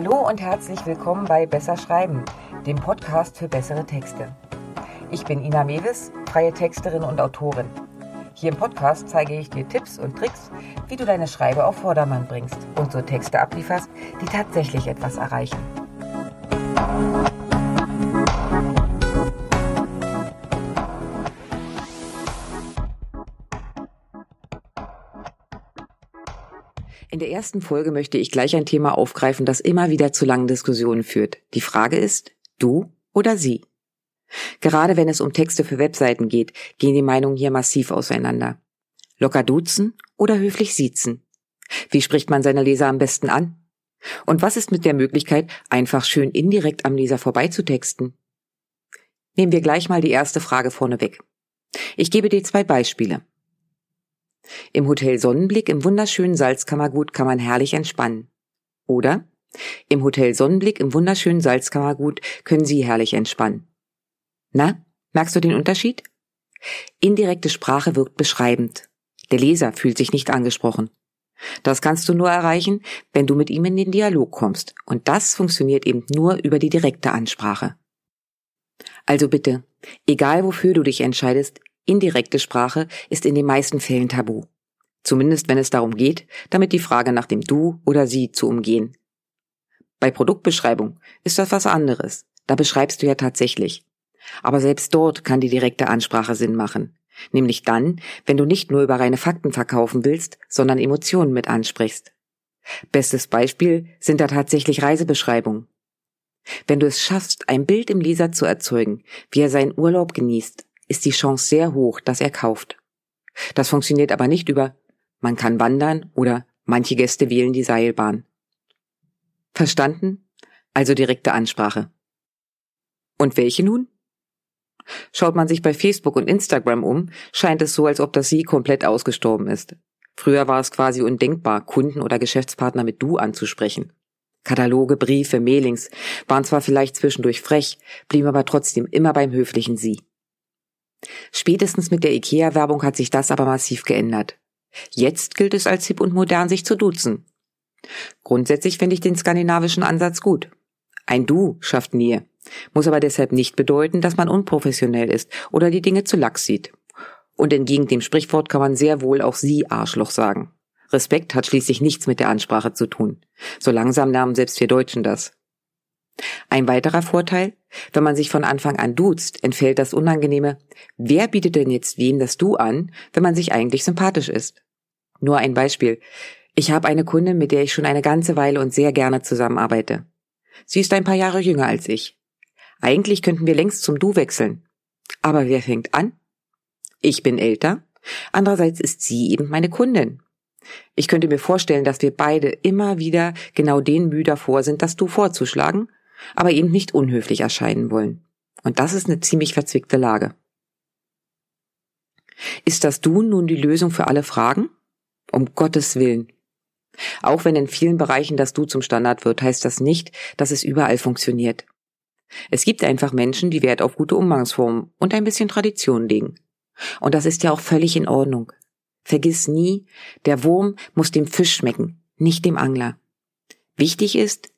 Hallo und herzlich willkommen bei Besser Schreiben, dem Podcast für bessere Texte. Ich bin Ina Mewes, freie Texterin und Autorin. Hier im Podcast zeige ich dir Tipps und Tricks, wie du deine Schreibe auf Vordermann bringst und so Texte ablieferst, die tatsächlich etwas erreichen. In der ersten Folge möchte ich gleich ein Thema aufgreifen, das immer wieder zu langen Diskussionen führt. Die Frage ist, du oder sie? Gerade wenn es um Texte für Webseiten geht, gehen die Meinungen hier massiv auseinander. Locker duzen oder höflich siezen? Wie spricht man seine Leser am besten an? Und was ist mit der Möglichkeit, einfach schön indirekt am Leser vorbeizutexten? Nehmen wir gleich mal die erste Frage vorneweg. Ich gebe dir zwei Beispiele. Im Hotel Sonnenblick im wunderschönen Salzkammergut kann man herrlich entspannen. Oder? Im Hotel Sonnenblick im wunderschönen Salzkammergut können Sie herrlich entspannen. Na, merkst du den Unterschied? Indirekte Sprache wirkt beschreibend. Der Leser fühlt sich nicht angesprochen. Das kannst du nur erreichen, wenn du mit ihm in den Dialog kommst. Und das funktioniert eben nur über die direkte Ansprache. Also bitte, egal wofür du dich entscheidest, Indirekte Sprache ist in den meisten Fällen tabu. Zumindest wenn es darum geht, damit die Frage nach dem Du oder Sie zu umgehen. Bei Produktbeschreibung ist das was anderes. Da beschreibst du ja tatsächlich. Aber selbst dort kann die direkte Ansprache Sinn machen. Nämlich dann, wenn du nicht nur über reine Fakten verkaufen willst, sondern Emotionen mit ansprichst. Bestes Beispiel sind da tatsächlich Reisebeschreibungen. Wenn du es schaffst, ein Bild im Leser zu erzeugen, wie er seinen Urlaub genießt, ist die Chance sehr hoch, dass er kauft. Das funktioniert aber nicht über man kann wandern oder manche Gäste wählen die Seilbahn. Verstanden? Also direkte Ansprache. Und welche nun? Schaut man sich bei Facebook und Instagram um, scheint es so, als ob das Sie komplett ausgestorben ist. Früher war es quasi undenkbar, Kunden oder Geschäftspartner mit Du anzusprechen. Kataloge, Briefe, Mailings waren zwar vielleicht zwischendurch frech, blieben aber trotzdem immer beim höflichen Sie. Spätestens mit der IKEA-Werbung hat sich das aber massiv geändert. Jetzt gilt es als hip und modern, sich zu duzen. Grundsätzlich finde ich den skandinavischen Ansatz gut. Ein Du schafft Nähe, muss aber deshalb nicht bedeuten, dass man unprofessionell ist oder die Dinge zu lax sieht. Und entgegen dem Sprichwort kann man sehr wohl auch Sie Arschloch sagen. Respekt hat schließlich nichts mit der Ansprache zu tun. So langsam lernen selbst wir Deutschen das. Ein weiterer Vorteil, wenn man sich von Anfang an duzt, entfällt das Unangenehme, wer bietet denn jetzt wem das Du an, wenn man sich eigentlich sympathisch ist? Nur ein Beispiel. Ich habe eine Kundin, mit der ich schon eine ganze Weile und sehr gerne zusammenarbeite. Sie ist ein paar Jahre jünger als ich. Eigentlich könnten wir längst zum Du wechseln. Aber wer fängt an? Ich bin älter. Andererseits ist sie eben meine Kundin. Ich könnte mir vorstellen, dass wir beide immer wieder genau den Mühe davor sind, das Du vorzuschlagen aber eben nicht unhöflich erscheinen wollen. Und das ist eine ziemlich verzwickte Lage. Ist das Du nun die Lösung für alle Fragen? Um Gottes Willen. Auch wenn in vielen Bereichen das Du zum Standard wird, heißt das nicht, dass es überall funktioniert. Es gibt einfach Menschen, die Wert auf gute Umgangsformen und ein bisschen Tradition legen. Und das ist ja auch völlig in Ordnung. Vergiss nie, der Wurm muss dem Fisch schmecken, nicht dem Angler. Wichtig ist,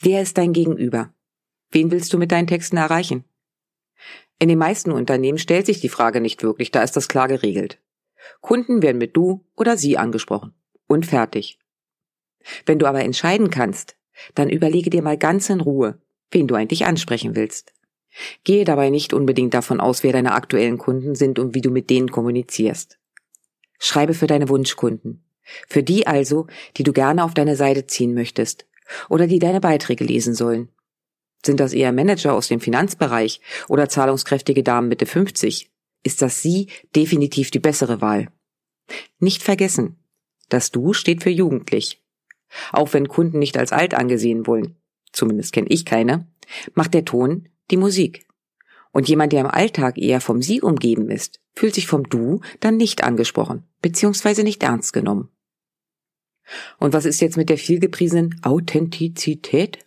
Wer ist dein Gegenüber? Wen willst du mit deinen Texten erreichen? In den meisten Unternehmen stellt sich die Frage nicht wirklich, da ist das klar geregelt. Kunden werden mit du oder sie angesprochen. Und fertig. Wenn du aber entscheiden kannst, dann überlege dir mal ganz in Ruhe, wen du eigentlich ansprechen willst. Gehe dabei nicht unbedingt davon aus, wer deine aktuellen Kunden sind und wie du mit denen kommunizierst. Schreibe für deine Wunschkunden. Für die also, die du gerne auf deine Seite ziehen möchtest oder die deine Beiträge lesen sollen. Sind das eher Manager aus dem Finanzbereich oder zahlungskräftige Damen Mitte 50, ist das Sie definitiv die bessere Wahl. Nicht vergessen, das Du steht für jugendlich. Auch wenn Kunden nicht als alt angesehen wollen, zumindest kenne ich keine, macht der Ton die Musik. Und jemand, der im Alltag eher vom Sie umgeben ist, fühlt sich vom Du dann nicht angesprochen, beziehungsweise nicht ernst genommen. Und was ist jetzt mit der vielgepriesenen Authentizität?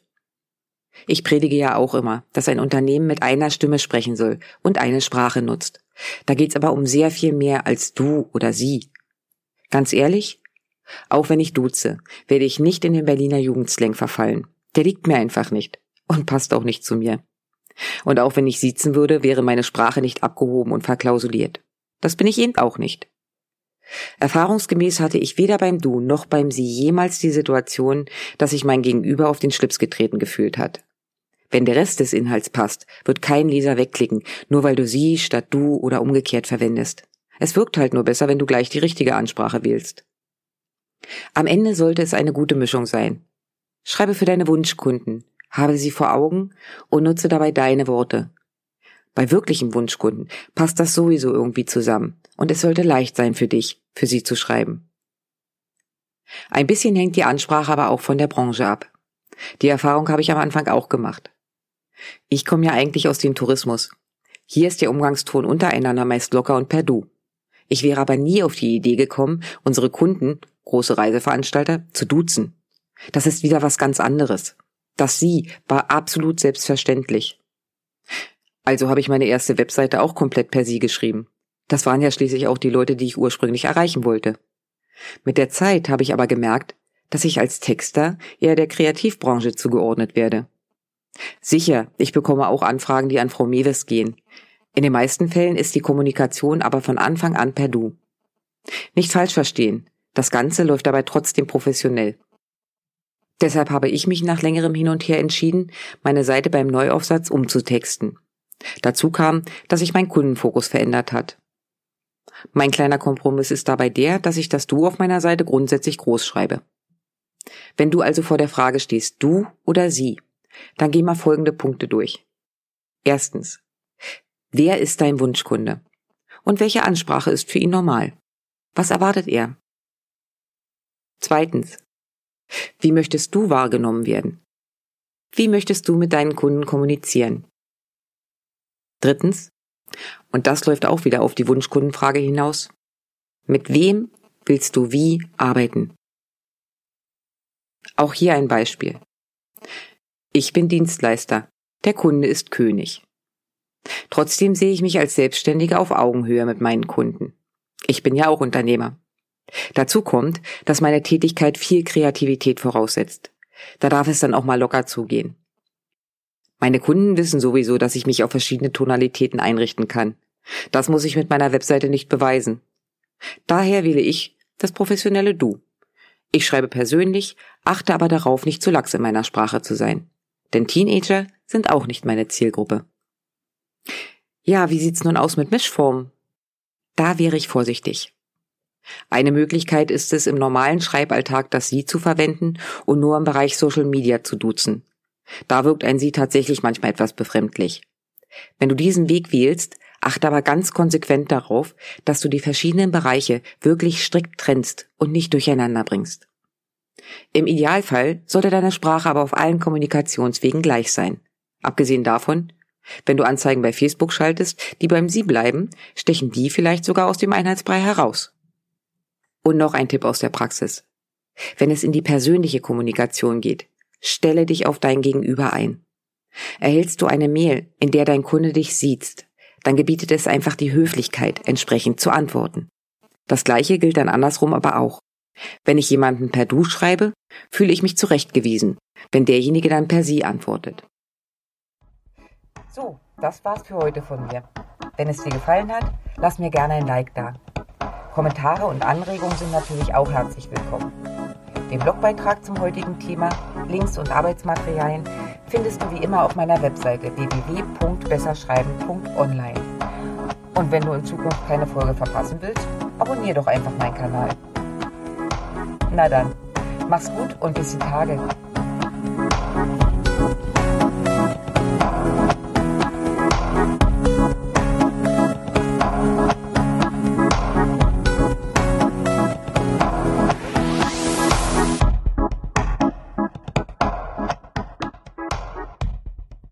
Ich predige ja auch immer, dass ein Unternehmen mit einer Stimme sprechen soll und eine Sprache nutzt. Da geht's aber um sehr viel mehr als du oder sie. Ganz ehrlich, auch wenn ich duze, werde ich nicht in den Berliner Jugendslang verfallen. Der liegt mir einfach nicht und passt auch nicht zu mir. Und auch wenn ich siezen würde, wäre meine Sprache nicht abgehoben und verklausuliert. Das bin ich eben auch nicht. Erfahrungsgemäß hatte ich weder beim Du noch beim Sie jemals die Situation, dass sich mein Gegenüber auf den Schlips getreten gefühlt hat. Wenn der Rest des Inhalts passt, wird kein Leser wegklicken, nur weil du sie statt du oder umgekehrt verwendest. Es wirkt halt nur besser, wenn du gleich die richtige Ansprache wählst. Am Ende sollte es eine gute Mischung sein. Schreibe für deine Wunschkunden, habe sie vor Augen und nutze dabei deine Worte. Bei wirklichen Wunschkunden passt das sowieso irgendwie zusammen und es sollte leicht sein für dich, für sie zu schreiben. Ein bisschen hängt die Ansprache aber auch von der Branche ab. Die Erfahrung habe ich am Anfang auch gemacht. Ich komme ja eigentlich aus dem Tourismus. Hier ist der Umgangston untereinander meist locker und per Du. Ich wäre aber nie auf die Idee gekommen, unsere Kunden, große Reiseveranstalter, zu duzen. Das ist wieder was ganz anderes. Das Sie war absolut selbstverständlich. Also habe ich meine erste Webseite auch komplett per Sie geschrieben. Das waren ja schließlich auch die Leute, die ich ursprünglich erreichen wollte. Mit der Zeit habe ich aber gemerkt, dass ich als Texter eher der Kreativbranche zugeordnet werde. Sicher, ich bekomme auch Anfragen, die an Frau Mewes gehen. In den meisten Fällen ist die Kommunikation aber von Anfang an per Du. Nicht falsch verstehen, das Ganze läuft dabei trotzdem professionell. Deshalb habe ich mich nach längerem Hin und Her entschieden, meine Seite beim Neuaufsatz umzutexten. Dazu kam, dass sich mein Kundenfokus verändert hat. Mein kleiner Kompromiss ist dabei der, dass ich das Du auf meiner Seite grundsätzlich groß schreibe. Wenn du also vor der Frage stehst, du oder sie, dann geh mal folgende Punkte durch. Erstens. Wer ist dein Wunschkunde? Und welche Ansprache ist für ihn normal? Was erwartet er? Zweitens. Wie möchtest du wahrgenommen werden? Wie möchtest du mit deinen Kunden kommunizieren? Drittens. Und das läuft auch wieder auf die Wunschkundenfrage hinaus. Mit wem willst du wie arbeiten? Auch hier ein Beispiel. Ich bin Dienstleister. Der Kunde ist König. Trotzdem sehe ich mich als Selbstständiger auf Augenhöhe mit meinen Kunden. Ich bin ja auch Unternehmer. Dazu kommt, dass meine Tätigkeit viel Kreativität voraussetzt. Da darf es dann auch mal locker zugehen. Meine Kunden wissen sowieso, dass ich mich auf verschiedene Tonalitäten einrichten kann. Das muss ich mit meiner Webseite nicht beweisen. Daher wähle ich das professionelle Du. Ich schreibe persönlich, achte aber darauf, nicht zu lax in meiner Sprache zu sein. Denn Teenager sind auch nicht meine Zielgruppe. Ja, wie sieht's nun aus mit Mischformen? Da wäre ich vorsichtig. Eine Möglichkeit ist es, im normalen Schreiballtag das Sie zu verwenden und nur im Bereich Social Media zu duzen. Da wirkt ein Sie tatsächlich manchmal etwas befremdlich. Wenn du diesen Weg wählst, achte aber ganz konsequent darauf, dass du die verschiedenen Bereiche wirklich strikt trennst und nicht durcheinander bringst. Im Idealfall sollte deine Sprache aber auf allen Kommunikationswegen gleich sein. Abgesehen davon, wenn du Anzeigen bei Facebook schaltest, die beim Sie bleiben, stechen die vielleicht sogar aus dem Einheitsbrei heraus. Und noch ein Tipp aus der Praxis. Wenn es in die persönliche Kommunikation geht, stelle dich auf dein Gegenüber ein. Erhältst du eine Mail, in der dein Kunde dich sieht, dann gebietet es einfach die Höflichkeit, entsprechend zu antworten. Das gleiche gilt dann andersrum aber auch. Wenn ich jemanden per Du schreibe, fühle ich mich zurechtgewiesen, wenn derjenige dann per Sie antwortet. So, das war's für heute von mir. Wenn es dir gefallen hat, lass mir gerne ein Like da. Kommentare und Anregungen sind natürlich auch herzlich willkommen. Den Blogbeitrag zum heutigen Thema, Links und Arbeitsmaterialien findest du wie immer auf meiner Webseite www.besserschreiben.online. Und wenn du in Zukunft keine Folge verpassen willst, abonniere doch einfach meinen Kanal. Na dann, mach's gut und bis die Tage.